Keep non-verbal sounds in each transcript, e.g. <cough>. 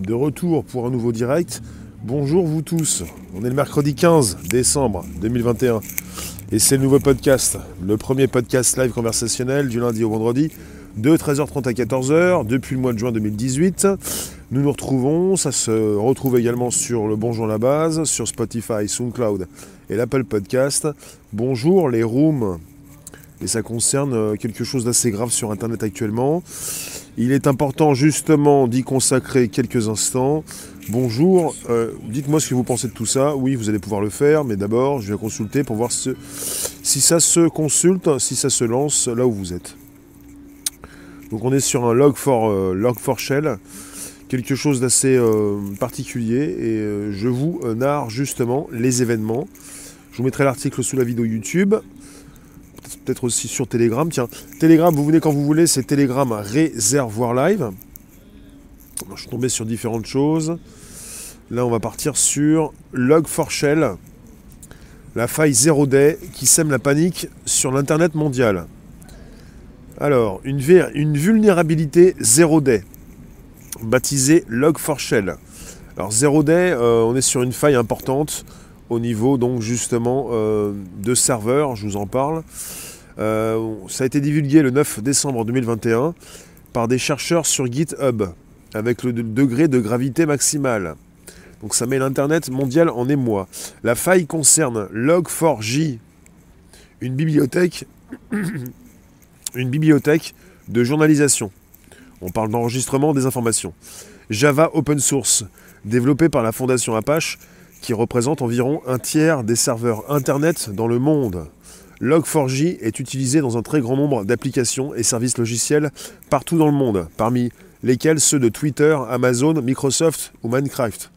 de retour pour un nouveau direct. Bonjour vous tous, on est le mercredi 15 décembre 2021 et c'est le nouveau podcast, le premier podcast live conversationnel du lundi au vendredi de 13h30 à 14h depuis le mois de juin 2018. Nous nous retrouvons, ça se retrouve également sur le Bonjour la base, sur Spotify, SoundCloud et l'Apple Podcast. Bonjour les rooms, et ça concerne euh, quelque chose d'assez grave sur Internet actuellement. Il est important justement d'y consacrer quelques instants. Bonjour, euh, dites-moi ce que vous pensez de tout ça. Oui, vous allez pouvoir le faire, mais d'abord, je vais consulter pour voir si ça se consulte, si ça se lance là où vous êtes. Donc on est sur un log for, euh, shell, quelque chose d'assez euh, particulier, et je vous narre justement les événements. Je vous mettrai l'article sous la vidéo YouTube peut-être aussi sur Telegram. Tiens, Telegram, vous venez quand vous voulez, c'est Telegram Réservoir Live. je suis tombé sur différentes choses. Là, on va partir sur Log4Shell, la faille 0 day qui sème la panique sur l'Internet mondial. Alors, une, vulnérabilité 0 day, baptisée Log4Shell. Alors 0 day, euh, on est sur une faille importante au niveau donc justement euh, de serveurs, je vous en parle. Euh, ça a été divulgué le 9 décembre 2021 par des chercheurs sur GitHub avec le degré de gravité maximale. Donc ça met l'Internet mondial en émoi. La faille concerne Log4j, une bibliothèque, <coughs> une bibliothèque de journalisation. On parle d'enregistrement des informations. Java Open Source, développé par la fondation Apache, qui représente environ un tiers des serveurs Internet dans le monde. Log4j est utilisé dans un très grand nombre d'applications et services logiciels partout dans le monde, parmi lesquels ceux de Twitter, Amazon, Microsoft ou Minecraft.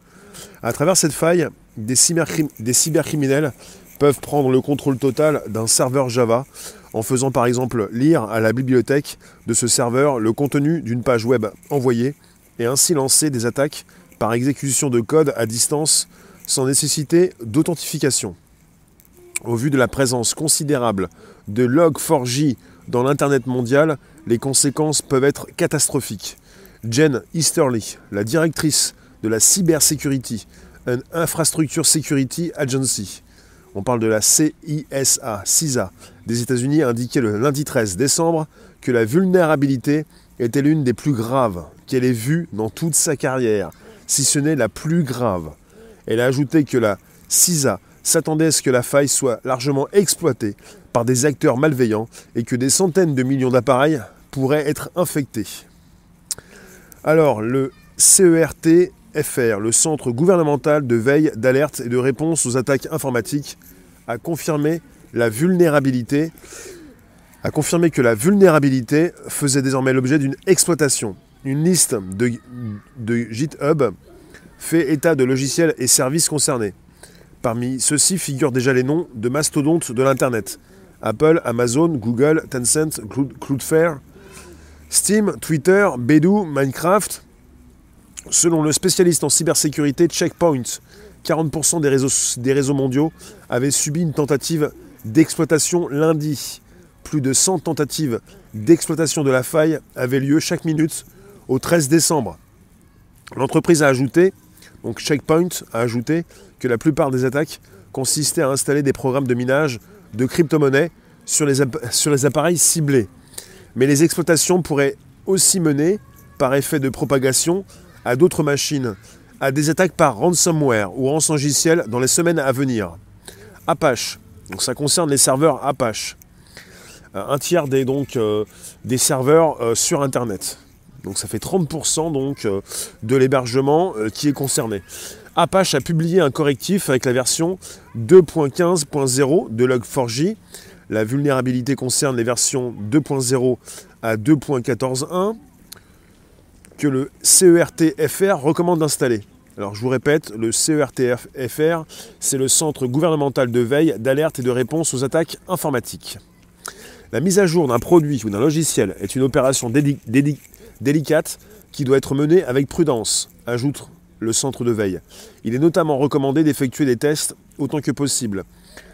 À travers cette faille, des, cybercriminels peuvent prendre le contrôle total d'un serveur Java en faisant par exemple lire à la bibliothèque de ce serveur le contenu d'une page web envoyée et ainsi lancer des attaques par exécution de code à distance sans nécessité d'authentification. Au vu de la présence considérable de Log4j dans l'Internet mondial, les conséquences peuvent être catastrophiques. Jen Easterly, la directrice de la Cybersecurity and Infrastructure Security Agency, on parle de la CISA, CISA des États-Unis, a indiqué le lundi 13 décembre que la vulnérabilité était l'une des plus graves qu'elle ait vues dans toute sa carrière, si ce n'est la plus grave. Elle a ajouté que la CISA s'attendait à ce que la faille soit largement exploitée par des acteurs malveillants et que des centaines de millions d'appareils pourraient être infectés. Alors, le CERT-FR, le Centre gouvernemental de veille, d'alerte et de réponse aux attaques informatiques, a confirmé la vulnérabilité a confirmé que la vulnérabilité faisait désormais l'objet d'une exploitation. Une liste de, de GitHub fait état de logiciels et services concernés. Parmi ceux-ci figurent déjà les noms de mastodontes de l'Internet. Apple, Amazon, Google, Tencent, Cloudflare, Steam, Twitter, Bedu, Minecraft. Selon le spécialiste en cybersécurité Checkpoint, 40% des réseaux, des réseaux mondiaux avaient subi une tentative d'exploitation lundi. Plus de 100 tentatives d'exploitation de la faille avaient lieu chaque minute au 13 décembre. L'entreprise a ajouté donc Checkpoint a ajouté que la plupart des attaques consistaient à installer des programmes de minage de crypto-monnaies sur les, appareils ciblés. Mais les exploitations pourraient aussi mener, par effet de propagation, à d'autres machines, à des attaques par ransomware ou rançongiciel dans les semaines à venir. Apache, donc ça concerne les serveurs Apache. Euh, un tiers des, euh, serveurs euh, sur Internet. Donc ça fait 30% donc, euh, de l'hébergement euh, qui est concerné. Apache a publié un correctif avec la version 2.15.0 de Log4j. La vulnérabilité concerne les versions 2.0 à 2.14.1 que le CERTFR recommande d'installer. Alors je vous répète, le CERTFR, c'est le Centre gouvernemental de veille, d'alerte et de réponse aux attaques informatiques. La mise à jour d'un produit ou d'un logiciel est une opération dédiée délicate qui doit être menée avec prudence, ajoute le centre de veille. Il est notamment recommandé d'effectuer des tests autant que possible.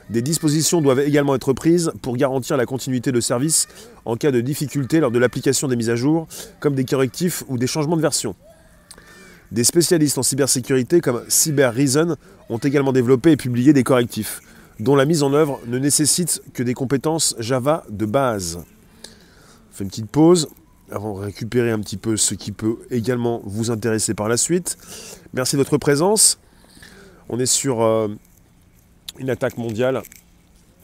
Des dispositions doivent également être prises pour garantir la continuité de service en cas de difficulté lors de l'application des mises à jour, comme des correctifs ou des changements de version. Des spécialistes en cybersécurité comme CyberReason ont également développé et publié des correctifs, dont la mise en œuvre ne nécessite que des compétences Java de base. On une petite pause avant de récupérer un petit peu ce qui peut également vous intéresser par la suite. Merci de votre présence. On est sur euh, une attaque mondiale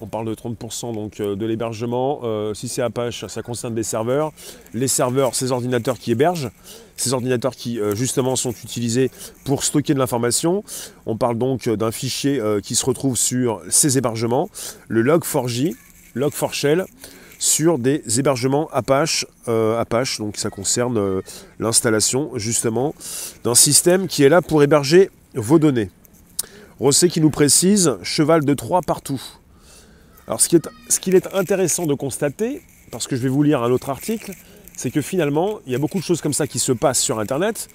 on parle de 30% donc, euh, de l'hébergement. Euh, si c'est Apache, ça concerne des serveurs. Les serveurs, ces ordinateurs qui hébergent, ces ordinateurs qui justement sont utilisés pour stocker de l'information. On parle donc d'un fichier qui se retrouve sur ces hébergements, le log4j, log4shell, sur des hébergements Apache. Apache, donc ça concerne l'installation justement d'un système qui est là pour héberger vos données. Rosset qui nous précise cheval de Troie partout. Alors ce qu'il est, est intéressant de constater, parce que je vais vous lire un autre article, c'est que finalement, il y a beaucoup de choses comme ça qui se passent sur Internet.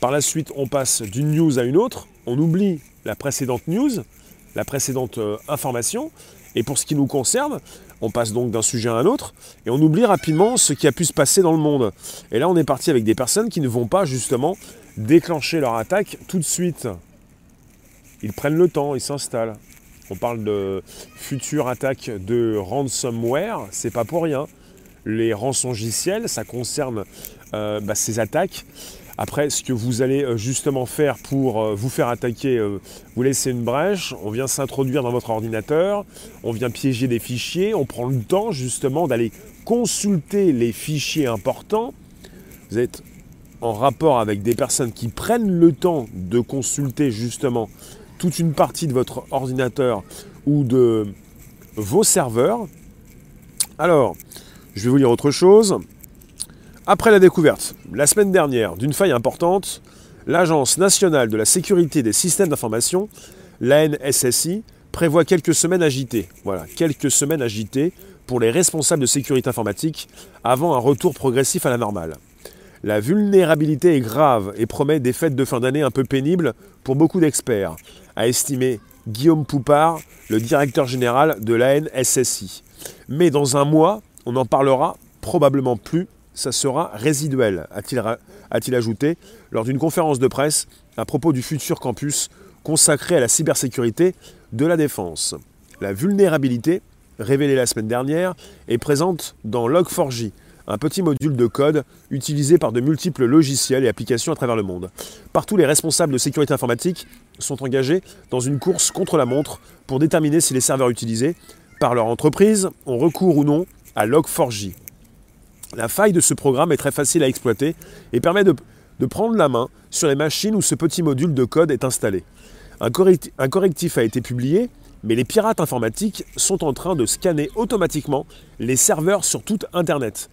Par la suite, on passe d'une news à une autre, on oublie la précédente news, la précédente euh, information, et pour ce qui nous concerne, on passe donc d'un sujet à un autre, et on oublie rapidement ce qui a pu se passer dans le monde. Et là, on est parti avec des personnes qui ne vont pas justement déclencher leur attaque tout de suite. Ils prennent le temps, ils s'installent. On parle de futures attaques de ransomware, c'est pas pour rien. Les rançongiciels, ça concerne euh, bah, ces attaques. Après, ce que vous allez euh, justement faire pour euh, vous faire attaquer, vous laissez une brèche, on vient s'introduire dans votre ordinateur, on vient piéger des fichiers, on prend le temps justement d'aller consulter les fichiers importants. Vous êtes en rapport avec des personnes qui prennent le temps de consulter justement toute une partie de votre ordinateur ou de vos serveurs. Alors, je vais vous lire autre chose. Après la découverte, la semaine dernière, d'une faille importante, l'Agence nationale de la sécurité des systèmes d'information, l'ANSSI, prévoit quelques semaines agitées. Agitées pour les responsables de sécurité informatique avant un retour progressif à la normale. La vulnérabilité est grave et promet des fêtes de fin d'année un peu pénibles pour beaucoup d'experts, a estimé Guillaume Poupard, le directeur général de l'ANSSI. Mais dans un mois, on en parlera probablement plus, ça sera résiduel, a-t-il ajouté lors d'une conférence de presse à propos du futur campus consacré à la cybersécurité de la défense. La vulnérabilité, révélée la semaine dernière, est présente dans Log4j, un petit module de code utilisé par de multiples logiciels et applications à travers le monde. Partout, les responsables de sécurité informatique sont engagés dans une course contre la montre pour déterminer si les serveurs utilisés par leur entreprise ont recours ou non à Log4j. La faille de ce programme est très facile à exploiter et permet de, prendre la main sur les machines où ce petit module de code est installé. Un, correctif a été publié mais les pirates informatiques sont en train de scanner automatiquement les serveurs sur tout Internet,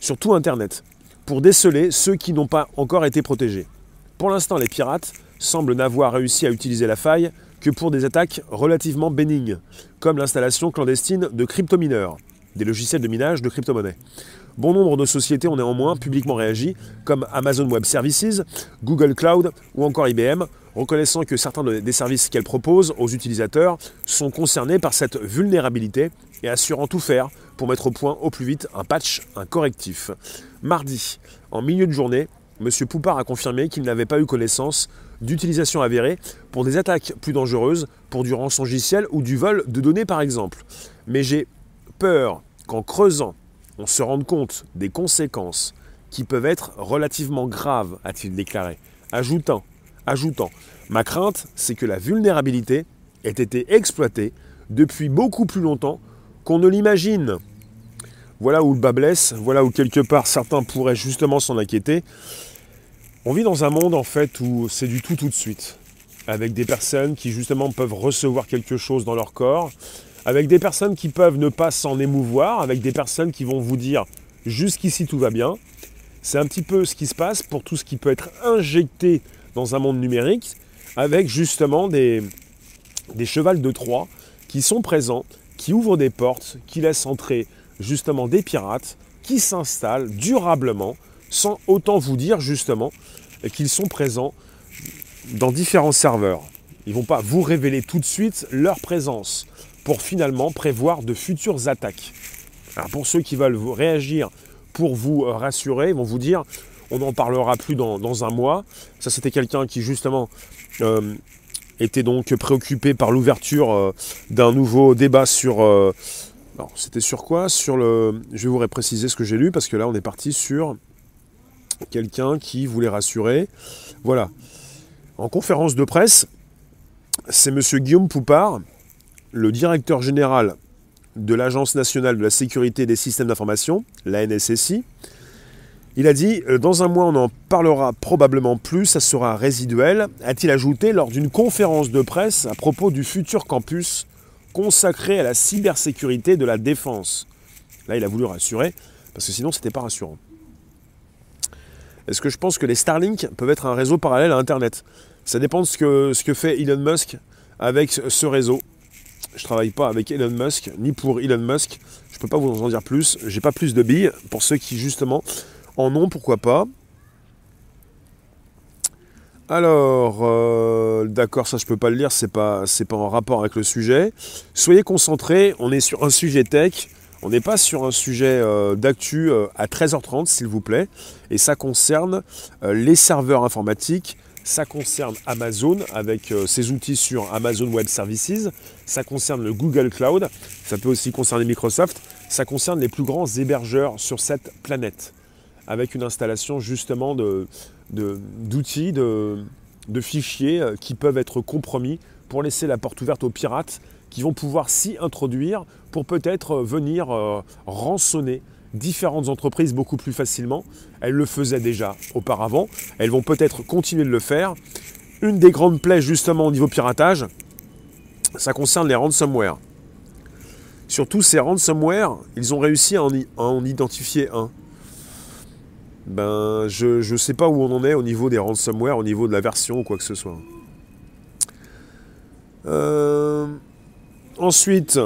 sur tout Internet, pour déceler ceux qui n'ont pas encore été protégés. Pour l'instant, les pirates semblent n'avoir réussi à utiliser la faille que pour des attaques relativement bénignes, comme l'installation clandestine de cryptomineurs, des logiciels de minage de crypto-monnaies. Bon nombre de sociétés ont néanmoins publiquement réagi, comme Amazon Web Services, Google Cloud ou encore IBM, reconnaissant que certains des services qu'elles proposent aux utilisateurs sont concernés par cette vulnérabilité et assurant tout faire pour mettre au point au plus vite un patch, un correctif. Mardi, en milieu de journée, M. Poupard a confirmé qu'il n'avait pas eu connaissance d'utilisation avérée pour des attaques plus dangereuses, pour du rançongiciel ou du vol de données par exemple. Mais j'ai peur qu'en creusant on se rende compte des conséquences qui peuvent être relativement graves, a-t-il déclaré, ajoutant, ajoutant, ma crainte, c'est que la vulnérabilité ait été exploitée depuis beaucoup plus longtemps qu'on ne l'imagine. Voilà où le bas blesse, voilà où quelque part certains pourraient justement s'en inquiéter. On vit dans un monde en fait où c'est du tout tout de suite, avec des personnes qui justement peuvent recevoir quelque chose dans leur corps, avec des personnes qui peuvent ne pas s'en émouvoir, avec des personnes qui vont vous dire jusqu'ici tout va bien. C'est un petit peu ce qui se passe pour tout ce qui peut être injecté dans un monde numérique, avec justement des, des chevals de Troie qui sont présents, qui ouvrent des portes, qui laissent entrer justement des pirates, qui s'installent durablement, sans autant vous dire justement qu'ils sont présents dans différents serveurs. Ils ne vont pas vous révéler tout de suite leur présence pour finalement prévoir de futures attaques. Alors pour ceux qui veulent réagir pour vous euh, rassurer, ils vont vous dire on n'en parlera plus dans, un mois. Ça, c'était quelqu'un qui justement euh, était donc préoccupé par l'ouverture euh, d'un nouveau débat sur... c'était sur quoi? Sur le... Je vais vous repréciser ce que j'ai lu, parce que là, on est parti sur quelqu'un qui voulait rassurer. Voilà. En conférence de presse, c'est M. Guillaume Poupard, le directeur général de l'Agence nationale de la sécurité des systèmes d'information, la NSSI. Il a dit euh, Dans un mois, on en parlera probablement plus, ça sera résiduel, a-t-il ajouté lors d'une conférence de presse à propos du futur campus consacré à la cybersécurité de la défense. Là, il a voulu rassurer, parce que sinon, ce n'était pas rassurant. Est-ce que je pense que les Starlink peuvent être un réseau parallèle à Internet? Ça dépend de ce que fait Elon Musk avec ce réseau. Je travaille pas avec Elon Musk, ni pour Elon Musk. Je peux pas vous en dire plus. J'ai pas plus de billes. Pour ceux qui, justement, en ont, pourquoi pas. Alors, euh, d'accord, ça je peux pas le lire, c'est pas, c'est pas en rapport avec le sujet. Soyez concentrés, on est sur un sujet tech, on n'est pas sur un sujet euh, d'actu euh, à 13h30, s'il vous plaît. Et ça concerne les serveurs informatiques, ça concerne Amazon avec euh, ses outils sur Amazon Web Services. Ça concerne le Google Cloud. Ça peut aussi concerner Microsoft. Ça concerne les plus grands hébergeurs sur cette planète. Avec une installation justement d'outils, de, de, fichiers euh, qui peuvent être compromis pour laisser la porte ouverte aux pirates qui vont pouvoir s'y introduire pour peut-être euh, venir rançonner différentes entreprises beaucoup plus facilement. Elles le faisaient déjà auparavant. Elles vont peut-être continuer de le faire. Une des grandes plaies justement au niveau piratage, ça concerne les ransomware. Surtout ces ransomware, ils ont réussi à en, identifier un. Ben, je ne sais pas où on en est au niveau des ransomware, au niveau de la version ou quoi que ce soit. Euh, ensuite,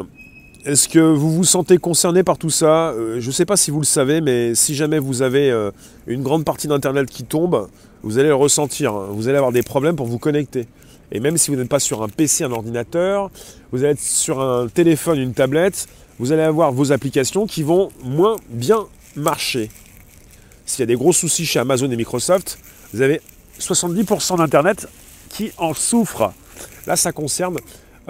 est-ce que vous vous sentez concerné par tout ça? Euh, Je ne sais pas si vous le savez, mais si jamais vous avez euh, une grande partie d'Internet qui tombe, vous allez le ressentir. Hein. Vous allez avoir des problèmes pour vous connecter. Et même si vous n'êtes pas sur un PC, un ordinateur, vous allez être sur un téléphone, une tablette, vous allez avoir vos applications qui vont moins bien marcher. S'il y a des gros soucis chez Amazon et Microsoft, vous avez 70% d'Internet qui en souffre. Là, ça concerne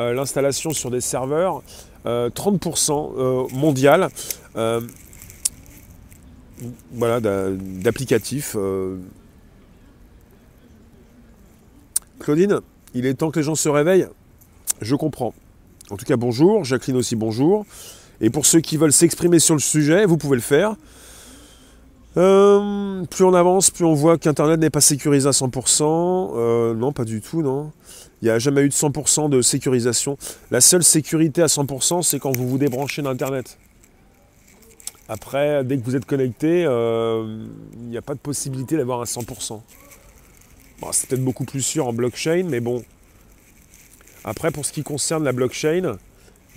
euh, l'installation sur des serveurs 30% euh, euh, mondial euh, voilà, d'applicatifs. Claudine, il est temps que les gens se réveillent Je comprends. En tout cas, bonjour. Jacqueline aussi, bonjour. Et pour ceux qui veulent s'exprimer sur le sujet, vous pouvez le faire. Plus on avance, plus on voit qu'Internet n'est pas sécurisé à 100%. non, pas du tout, non. Il n'y a jamais eu de 100% de sécurisation. La seule sécurité à 100%, c'est quand vous vous débranchez d'Internet. Après, dès que vous êtes connecté, euh, il n'y a pas de possibilité d'avoir un 100%. c'est peut-être beaucoup plus sûr en blockchain, mais bon. Après, pour ce qui concerne la blockchain,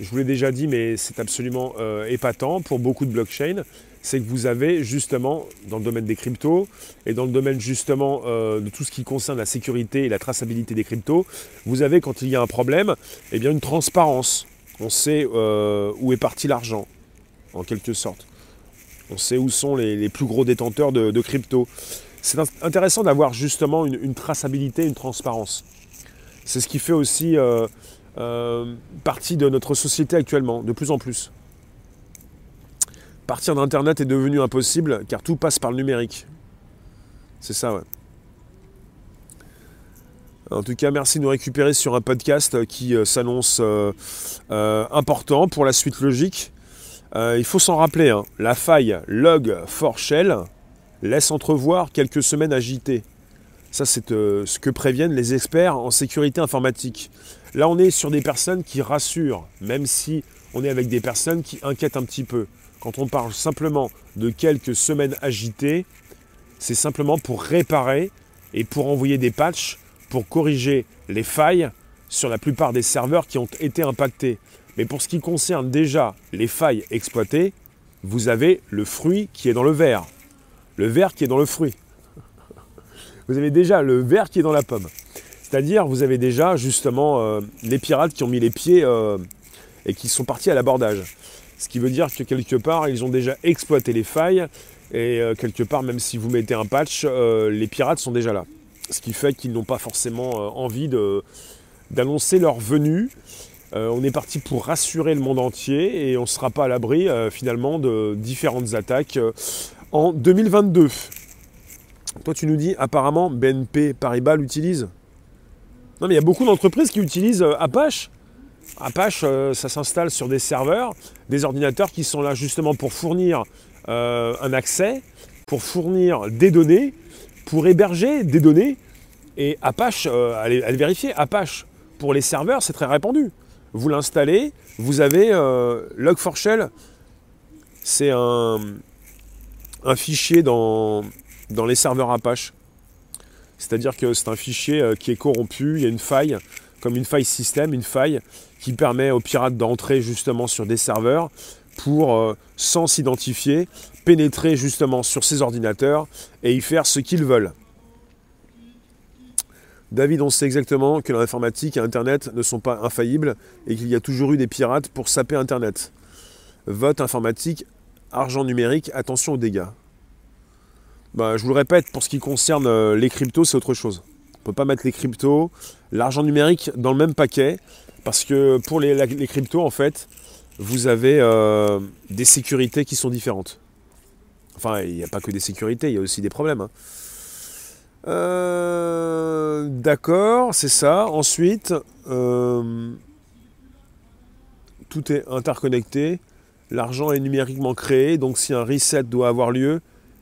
je vous l'ai déjà dit, mais c'est absolument euh, épatant pour beaucoup de blockchains c'est que vous avez justement, dans le domaine des cryptos et dans le domaine justement euh, de tout ce qui concerne la sécurité et la traçabilité des cryptos, vous avez quand il y a un problème, eh bien une transparence. On sait euh, où est parti l'argent, en quelque sorte. On sait où sont les, plus gros détenteurs de, cryptos. C'est intéressant d'avoir justement une, traçabilité, une transparence. C'est ce qui fait aussi euh, partie de notre société actuellement, de plus en plus partir d'Internet est devenu impossible car tout passe par le numérique. C'est ça, ouais. En tout cas, merci de nous récupérer sur un podcast qui euh, s'annonce euh, euh, important pour la suite logique. il faut s'en rappeler, hein. la faille log for shell laisse entrevoir quelques semaines agitées. Ça, c'est ce que préviennent les experts en sécurité informatique. Là, on est sur des personnes qui rassurent, même si on est avec des personnes qui inquiètent un petit peu. Quand on parle simplement de quelques semaines agitées, c'est simplement pour réparer et pour envoyer des patchs pour corriger les failles sur la plupart des serveurs qui ont été impactés. Mais pour ce qui concerne déjà les failles exploitées, vous avez le fruit qui est dans le verre, le verre qui est dans le fruit. <laughs> Vous avez déjà le verre qui est dans la pomme. C'est-à-dire, vous avez déjà justement euh, les pirates qui ont mis les pieds euh, et qui sont partis à l'abordage. Ce qui veut dire que quelque part, ils ont déjà exploité les failles Et euh, quelque part, même si vous mettez un patch, euh, les pirates sont déjà là. Ce qui fait qu'ils n'ont pas forcément euh, envie d'annoncer leur venue. on est parti pour rassurer le monde entier et on ne sera pas à l'abri finalement de différentes attaques en 2022. Toi, tu nous dis apparemment BNP Paribas l'utilise. Non, mais il y a beaucoup d'entreprises qui utilisent Apache. Apache, ça s'installe sur des serveurs, des ordinateurs qui sont là justement pour fournir euh, un accès pour fournir des données, pour héberger des données. Et Apache, euh, allez, vérifier, Apache, pour les serveurs, c'est très répandu. Vous l'installez, vous avez euh, Log4Shell, c'est un, fichier dans, dans les serveurs Apache. C'est-à-dire que c'est un fichier qui est corrompu, il y a une faille, comme une faille système, une faille qui permet aux pirates d'entrer justement sur des serveurs pour, euh, sans s'identifier, pénétrer justement sur ces ordinateurs et y faire ce qu'ils veulent. David, on sait exactement que l'informatique et Internet ne sont pas infaillibles et qu'il y a toujours eu des pirates pour saper Internet. Vote informatique, argent numérique, attention aux dégâts. Bah, je vous le répète, pour ce qui concerne euh, les cryptos, c'est autre chose. On ne peut pas mettre les cryptos, l'argent numérique dans le même paquet, parce que pour les, cryptos, en fait, vous avez euh, des sécurités qui sont différentes. Enfin, il n'y a pas que des sécurités, il y a aussi des problèmes. Hein. Euh, d'accord, c'est ça. Ensuite, euh, tout est interconnecté. L'argent est numériquement créé, donc si un reset doit avoir lieu,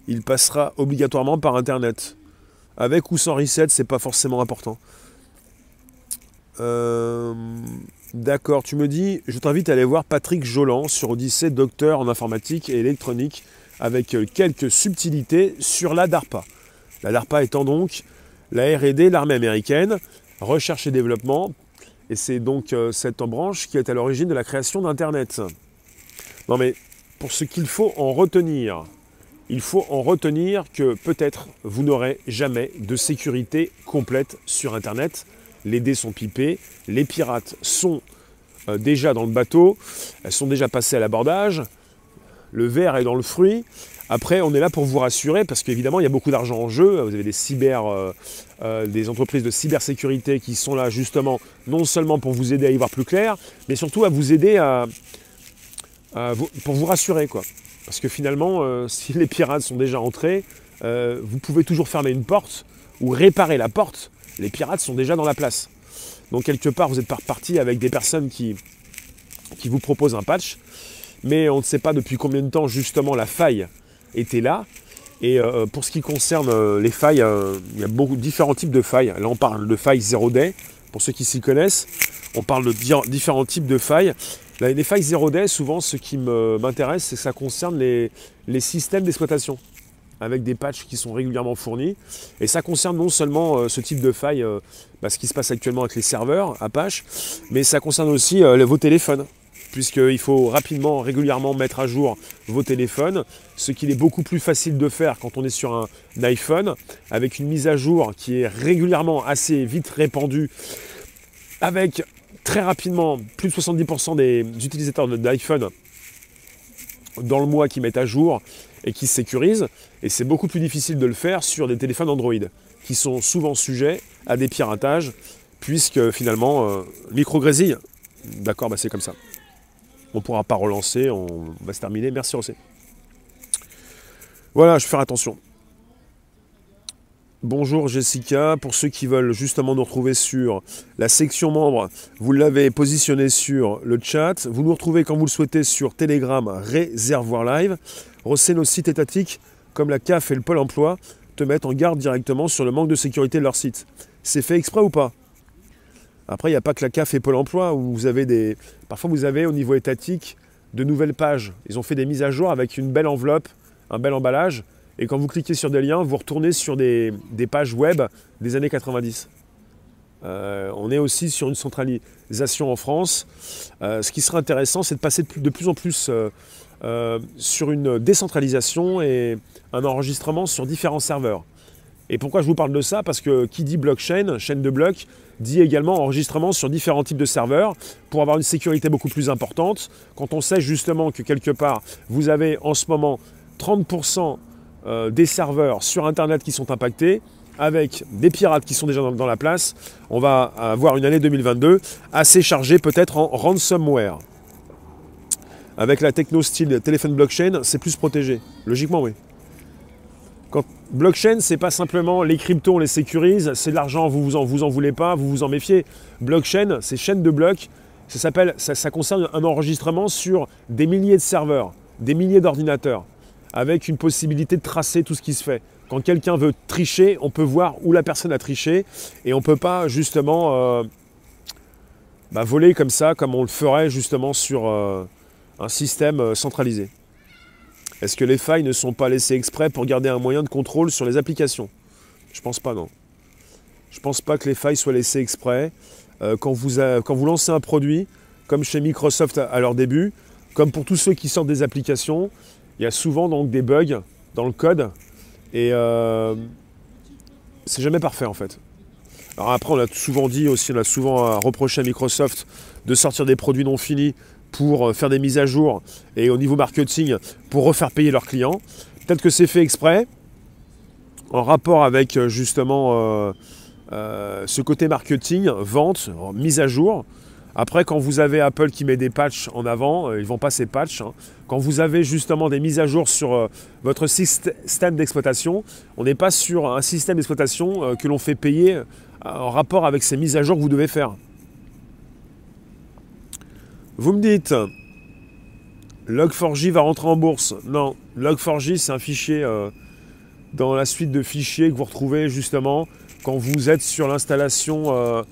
il passera obligatoirement par Internet. Avec ou sans reset, c'est pas forcément important. Euh, D'accord, tu me dis, je t'invite à aller voir Patrick Jolan sur Odyssée, docteur en informatique et électronique, avec euh, quelques subtilités sur la DARPA. La DARPA étant donc la RD, l'armée américaine, recherche et développement, et c'est donc euh, cette branche qui est à l'origine de la création d'Internet. Non mais, pour ce qu'il faut en retenir, il faut en retenir que peut-être vous n'aurez jamais de sécurité complète sur Internet, les dés sont pipés, les pirates sont euh, déjà dans le bateau, elles sont déjà passées à l'abordage, le verre est dans le fruit. Après, on est là pour vous rassurer parce qu'évidemment, il y a beaucoup d'argent en jeu. Vous avez des cyber, euh, euh, des entreprises de cybersécurité qui sont là justement non seulement pour vous aider à y voir plus clair, mais surtout à vous aider à, pour vous rassurer. Parce que finalement, <laughs> si les pirates sont déjà entrés, vous pouvez toujours fermer une porte ou réparer la porte les pirates sont déjà dans la place. Donc quelque part, vous êtes parti avec des personnes qui, vous proposent un patch, mais on ne sait pas depuis combien de temps justement la faille était là. Et euh, pour ce qui concerne euh, les failles, euh, il y a beaucoup différents types de failles. Là, on parle de failles zéro day. Pour ceux qui s'y connaissent, on parle de différents types de failles. les failles zéro day, souvent, ce qui m'intéresse, c'est que ça concerne les systèmes d'exploitation avec des patchs qui sont régulièrement fournis. Et ça concerne non seulement euh, ce type de faille, euh, bah, ce qui se passe actuellement avec les serveurs Apache, mais ça concerne aussi euh, vos téléphones puisqu'il faut rapidement, régulièrement mettre à jour vos téléphones, ce qu'il est beaucoup plus facile de faire quand on est sur un, iPhone, avec une mise à jour qui est régulièrement assez vite répandue, avec très rapidement plus de 70% des utilisateurs d'iPhone dans le mois qui mettent à jour et qui se sécurisent. Et c'est beaucoup plus difficile de le faire sur des téléphones Android, qui sont souvent sujets à des piratages, puisque finalement, euh, micro-grésille, d'accord, bah c'est comme ça. On ne pourra pas relancer, on va se terminer. Merci Rosé. Voilà, je vais faire attention. Bonjour Jessica, pour ceux qui veulent justement nous retrouver sur la section membres, vous l'avez positionné sur le chat. Vous nous retrouvez quand vous le souhaitez sur Telegram Réservoir Live. Rosset, nos sites étatiques comme la CAF et le Pôle emploi te mettent en garde directement sur le manque de sécurité de leur site. C'est fait exprès ou pas? Après, il n'y a pas que la CAF et Pôle emploi où vous avez des. Parfois, vous avez au niveau étatique de nouvelles pages. Ils ont fait des mises à jour avec une belle enveloppe, un bel emballage et quand vous cliquez sur des liens, vous retournez sur des, pages web des années 90. Euh, on est aussi sur une centralisation en France. Euh, ce qui serait intéressant, c'est de passer de plus en plus euh, sur une décentralisation et un enregistrement sur différents serveurs. Et pourquoi je vous parle de ça? Parce que qui dit blockchain, chaîne de blocs, dit également enregistrement sur différents types de serveurs pour avoir une sécurité beaucoup plus importante. Quand on sait justement que quelque part, vous avez en ce moment 30% euh, des serveurs sur Internet qui sont impactés, avec des pirates qui sont déjà dans, la place, on va avoir une année 2022 assez chargée peut-être en ransomware. Avec la techno style téléphone blockchain, c'est plus protégé. Logiquement, oui. Quand blockchain, c'est pas simplement les cryptos, on les sécurise, c'est de l'argent, vous vous en, vous en voulez pas, vous vous en méfiez. Blockchain, c'est chaîne de blocs, ça, s'appelle, ça concerne un enregistrement sur des milliers de serveurs, des milliers d'ordinateurs, avec une possibilité de tracer tout ce qui se fait. Quand quelqu'un veut tricher, on peut voir où la personne a triché et on ne peut pas justement euh, bah, voler comme ça, comme on le ferait justement sur euh, un système euh, centralisé. Est-ce que les failles ne sont pas laissées exprès pour garder un moyen de contrôle sur les applications? Je pense pas, non. Je pense pas que les failles soient laissées exprès. quand, vous quand vous lancez un produit, comme chez Microsoft à leur début, comme pour tous ceux qui sortent des applications, il y a souvent donc des bugs dans le code et euh, c'est jamais parfait en fait. Alors après, on a souvent dit aussi, on a souvent euh, reproché à Microsoft de sortir des produits non finis pour euh, faire des mises à jour et au niveau marketing pour refaire payer leurs clients. Peut-être que c'est fait exprès, en rapport avec justement ce côté marketing, vente, mise à jour. Après, quand vous avez Apple qui met des patchs en avant, ils ne vont pas ces patchs. Hein. Quand vous avez justement des mises à jour sur euh, votre système d'exploitation, on n'est pas sur un système d'exploitation euh, que l'on fait payer euh, en rapport avec ces mises à jour que vous devez faire. Vous me dites, Log4j va rentrer en bourse. Non, Log4j, c'est un fichier dans la suite de fichiers que vous retrouvez justement quand vous êtes sur l'installation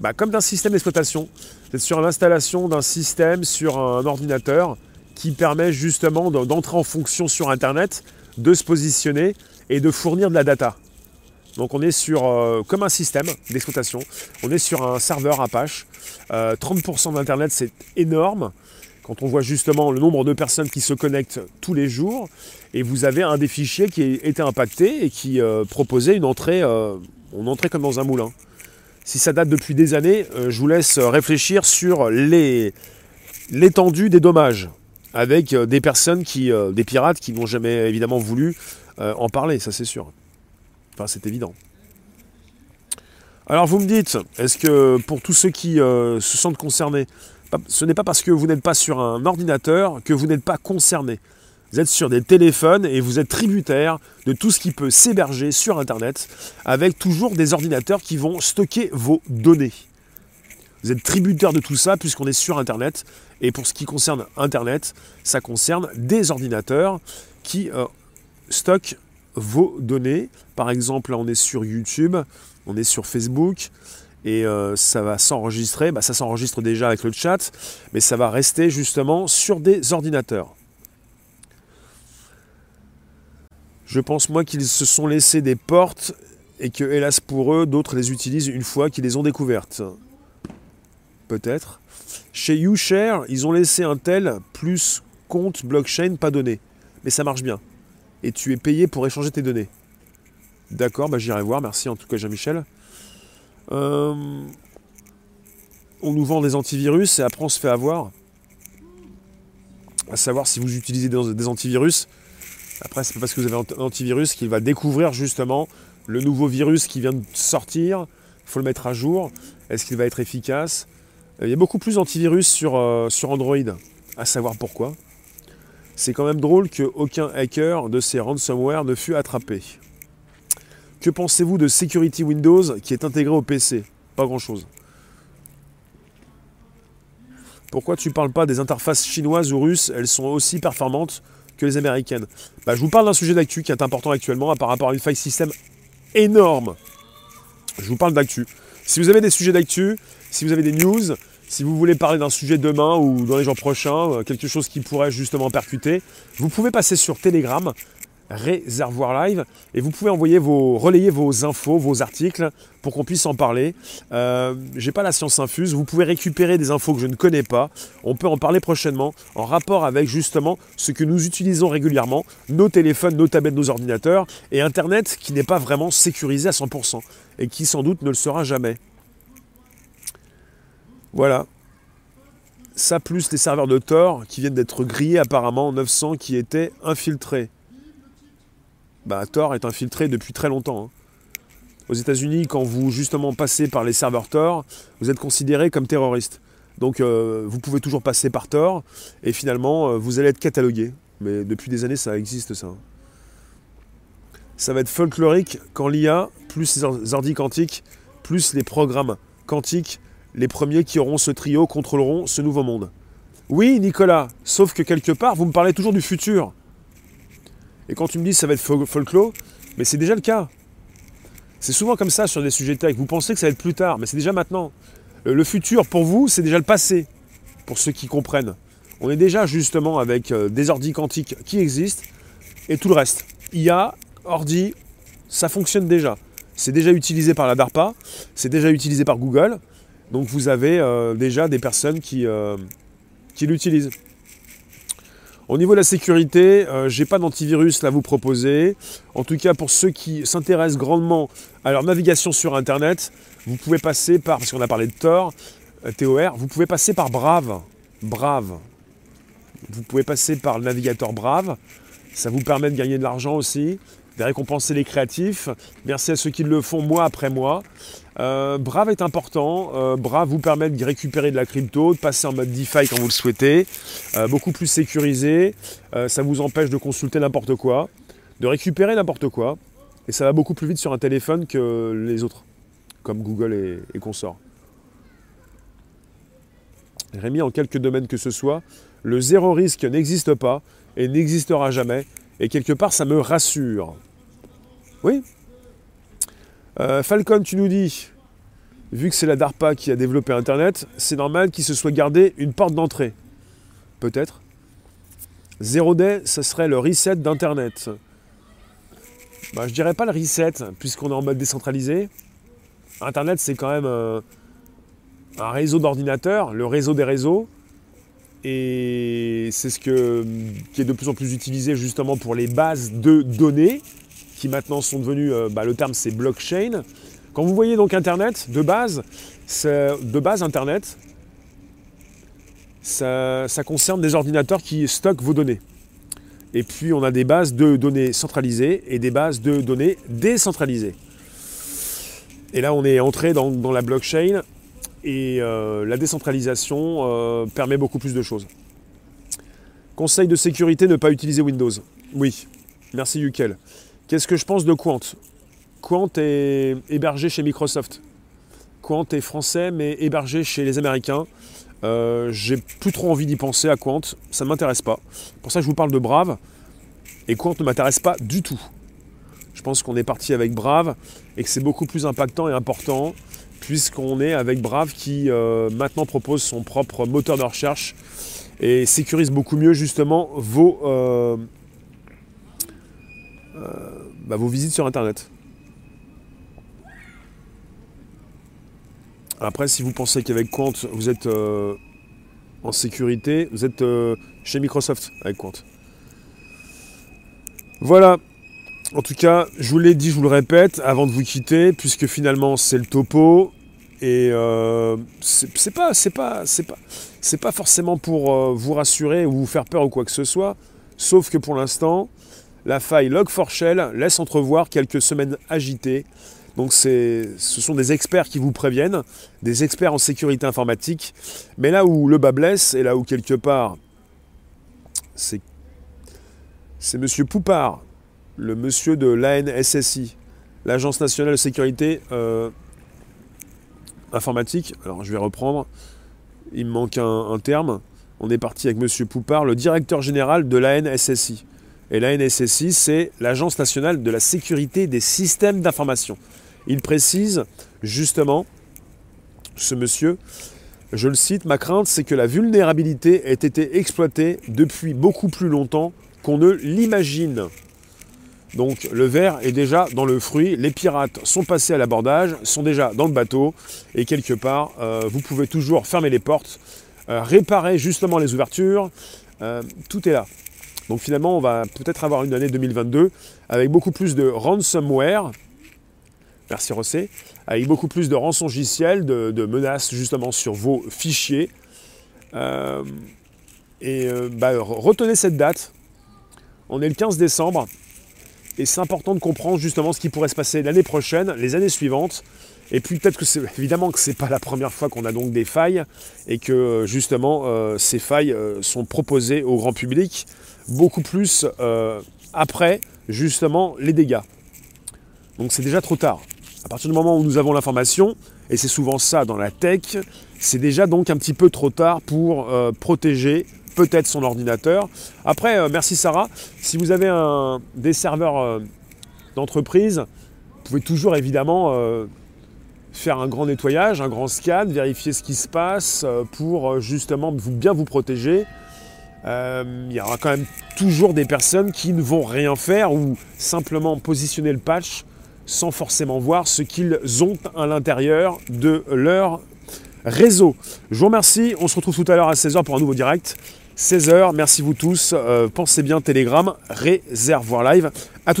bah, comme d'un système d'exploitation. C'est sur l'installation d'un système sur un ordinateur qui permet justement d'entrer en fonction sur Internet, de se positionner et de fournir de la data. Donc on est sur, euh, comme un système d'exploitation, on est sur un serveur Apache. 30% euh, d'Internet, c'est énorme. Quand on voit justement le nombre de personnes qui se connectent tous les jours, et vous avez un des fichiers qui était impacté et qui euh, proposait une entrée, on entrait comme dans un moulin si ça date depuis des années, je vous laisse réfléchir sur l'étendue des dommages avec des personnes qui, des pirates qui n'ont jamais évidemment voulu en parler, ça c'est sûr. Enfin, c'est évident. Alors vous me dites, est-ce que pour tous ceux qui se sentent concernés, ce n'est pas parce que vous n'êtes pas sur un ordinateur que vous n'êtes pas concerné. Vous êtes sur des téléphones et vous êtes tributaire de tout ce qui peut s'héberger sur Internet avec toujours des ordinateurs qui vont stocker vos données. Vous êtes tributaire de tout ça puisqu'on est sur Internet. Et pour ce qui concerne Internet, ça concerne des ordinateurs qui euh, stockent vos données. Par exemple, là on est sur YouTube, on est sur Facebook, et euh, ça va s'enregistrer. Bah, ça s'enregistre déjà avec le chat, mais ça va rester justement sur des ordinateurs. Je pense moi qu'ils se sont laissés des portes et que, hélas pour eux, d'autres les utilisent une fois qu'ils les ont découvertes. Peut-être. Chez YouShare, ils ont laissé un tel plus compte blockchain pas donné. Mais ça marche bien. Et tu es payé pour échanger tes données. D'accord, bah j'irai voir. Merci en tout cas Jean-Michel. Euh, on nous vend des antivirus et après on se fait avoir. À savoir si vous utilisez des antivirus, après, c'est pas parce que vous avez un antivirus qu'il va découvrir justement le nouveau virus qui vient de sortir. Il faut le mettre à jour. Est-ce qu'il va être efficace? Il y a beaucoup plus d'antivirus sur, euh, sur Android, à savoir pourquoi? C'est quand même drôle qu'aucun hacker de ces ransomware ne fût attrapé. Que pensez-vous de Security Windows qui est intégré au PC Pas grand-chose. Pourquoi tu ne parles pas des interfaces chinoises ou russes? Elles sont aussi performantes les américaines. Bah, je vous parle d'un sujet d'actu qui est important actuellement par rapport à une faille système énorme. Je vous parle d'actu. Si vous avez des sujets d'actu, si vous avez des news, si vous voulez parler d'un sujet demain ou dans les jours prochains, euh, quelque chose qui pourrait justement percuter, vous pouvez passer sur Telegram Réservoir Live et vous pouvez envoyer vos, relayer vos infos, vos articles pour qu'on puisse en parler. Euh, J'ai pas la science infuse, vous pouvez récupérer des infos que je ne connais pas. On peut en parler prochainement en rapport avec justement ce que nous utilisons régulièrement, nos téléphones, nos tablettes, nos ordinateurs et Internet qui n'est pas vraiment sécurisé à 100% et qui sans doute ne le sera jamais. Voilà. Ça plus les serveurs de Tor qui viennent d'être grillés apparemment 900 qui étaient infiltrés. bah, Tor est infiltré depuis très longtemps. Hein. Aux États-Unis, quand vous justement passez par les serveurs Tor, vous êtes considéré comme terroriste. Donc euh, vous pouvez toujours passer par Tor et finalement euh, vous allez être catalogué. Mais depuis des années ça existe ça. Ça va être folklorique quand l'IA, plus les ordi quantiques, plus les programmes quantiques, les premiers qui auront ce trio contrôleront ce nouveau monde. Oui Nicolas, sauf que quelque part vous me parlez toujours du futur. Et quand tu me dis ça va être folklore, mais c'est déjà le cas. C'est souvent comme ça sur des sujets tech. Vous pensez que ça va être plus tard, mais c'est déjà maintenant. Euh, le futur, pour vous, c'est déjà le passé, pour ceux qui comprennent. On est déjà justement avec euh, des ordi quantiques qui existent et tout le reste. IA, ordi, ça fonctionne déjà. C'est déjà utilisé par la DARPA, c'est déjà utilisé par Google. Donc vous avez euh, déjà des personnes qui, qui l'utilisent. Au niveau de la sécurité, euh, je n'ai pas d'antivirus à vous proposer. En tout cas, pour ceux qui s'intéressent grandement à leur navigation sur Internet, vous pouvez passer par, parce qu'on a parlé de Tor, euh, TOR, vous pouvez passer par Brave. Brave. Vous pouvez passer par le navigateur Brave. Ça vous permet de gagner de l'argent aussi de récompenser les créatifs. Merci à ceux qui le font mois après mois. Euh, Brave est important. Euh, Brave vous permet de récupérer de la crypto, de passer en mode DeFi quand vous le souhaitez. Euh, beaucoup plus sécurisé. ça vous empêche de consulter n'importe quoi, de récupérer n'importe quoi. Et ça va beaucoup plus vite sur un téléphone que les autres, comme Google et, et consorts. Rémi, en quelques domaines que ce soit, le zéro risque n'existe pas et n'existera jamais. Et quelque part, ça me rassure. Oui euh, Falcon, tu nous dis, vu que c'est la DARPA qui a développé Internet, c'est normal qu'il se soit gardé une porte d'entrée. Peut-être. Zero day, ce serait le reset d'Internet. Bah, je dirais pas le reset, puisqu'on est en mode décentralisé. Internet, c'est quand même euh, un réseau d'ordinateurs, le réseau des réseaux. Et c'est ce que, qui est de plus en plus utilisé justement pour les bases de données, qui maintenant sont devenues, euh, bah, le terme c'est blockchain. Quand vous voyez donc Internet, de base, de base Internet, ça, concerne des ordinateurs qui stockent vos données. Et puis on a des bases de données centralisées et des bases de données décentralisées. Et là on est entré dans la blockchain et euh, la décentralisation euh, permet beaucoup plus de choses. Conseil de sécurité, ne pas utiliser Windows. Oui, merci Yukel. Qu'est-ce que je pense de Quant? Quant est hébergé chez Microsoft. Quant est français mais hébergé chez les Américains. Euh, j'ai plus trop envie d'y penser à Quant, ça ne m'intéresse pas. Pour ça je vous parle de Brave. Et Quant ne m'intéresse pas du tout. Je pense qu'on est parti avec Brave et que c'est beaucoup plus impactant et important puisqu'on est avec Brave qui euh, maintenant propose son propre moteur de recherche et sécurise beaucoup mieux justement vos, euh, euh, bah, vos visites sur Internet. Après, si vous pensez qu'avec Quant, vous êtes en sécurité, vous êtes chez Microsoft avec Quant. Voilà, en tout cas, je vous l'ai dit, je vous le répète, avant de vous quitter, puisque finalement c'est le topo, et euh, c'est pas, c'est pas, c'est pas, c'est pas forcément pour euh, vous rassurer ou vous faire peur ou quoi que ce soit, sauf que pour l'instant, la faille Log4Shell laisse entrevoir quelques semaines agitées. Donc ce sont des experts qui vous préviennent, des experts en sécurité informatique. Mais là où le bas blesse, et là où quelque part, c'est M. Poupard, le monsieur de l'ANSSI, l'Agence nationale de sécurité euh, informatique. Alors je vais reprendre, il me manque un, terme. On est parti avec monsieur Poupard, le directeur général de l'ANSSI. Et l'ANSSI, c'est l'Agence nationale de la sécurité des systèmes d'information. Il précise justement, ce monsieur, je le cite, ma crainte c'est que la vulnérabilité ait été exploitée depuis beaucoup plus longtemps qu'on ne l'imagine. Donc le verre est déjà dans le fruit, les pirates sont passés à l'abordage, sont déjà dans le bateau, et quelque part, euh, vous pouvez toujours fermer les portes, euh, réparer justement les ouvertures, euh, tout est là. Donc finalement, on va peut-être avoir une année 2022 avec beaucoup plus de ransomware, merci Rossé, avec beaucoup plus de rançongiciels, de, de menaces justement sur vos fichiers. et bah, retenez cette date, on est le 15 décembre, Et c'est important de comprendre justement ce qui pourrait se passer l'année prochaine, les années suivantes. Et puis peut-être que c'est évidemment que c'est pas la première fois qu'on a donc des failles et que justement euh, ces failles euh, sont proposées au grand public beaucoup plus euh, après justement les dégâts. Donc c'est déjà trop tard. À partir du moment où nous avons l'information, et c'est souvent ça dans la tech, c'est déjà donc un petit peu trop tard pour protéger peut-être son ordinateur. Après, euh, merci Sarah, si vous avez un, des serveurs euh, d'entreprise, vous pouvez toujours évidemment euh, faire un grand nettoyage, un grand scan, vérifier ce qui se passe pour justement vous, bien vous protéger. il y aura quand même toujours des personnes qui ne vont rien faire ou simplement positionner le patch sans forcément voir ce qu'ils ont à l'intérieur de leur réseau. Je vous remercie, on se retrouve tout à l'heure à 16h pour un nouveau direct. 16h. Merci vous tous. Euh, pensez bien Telegram, réservoir live. À tout à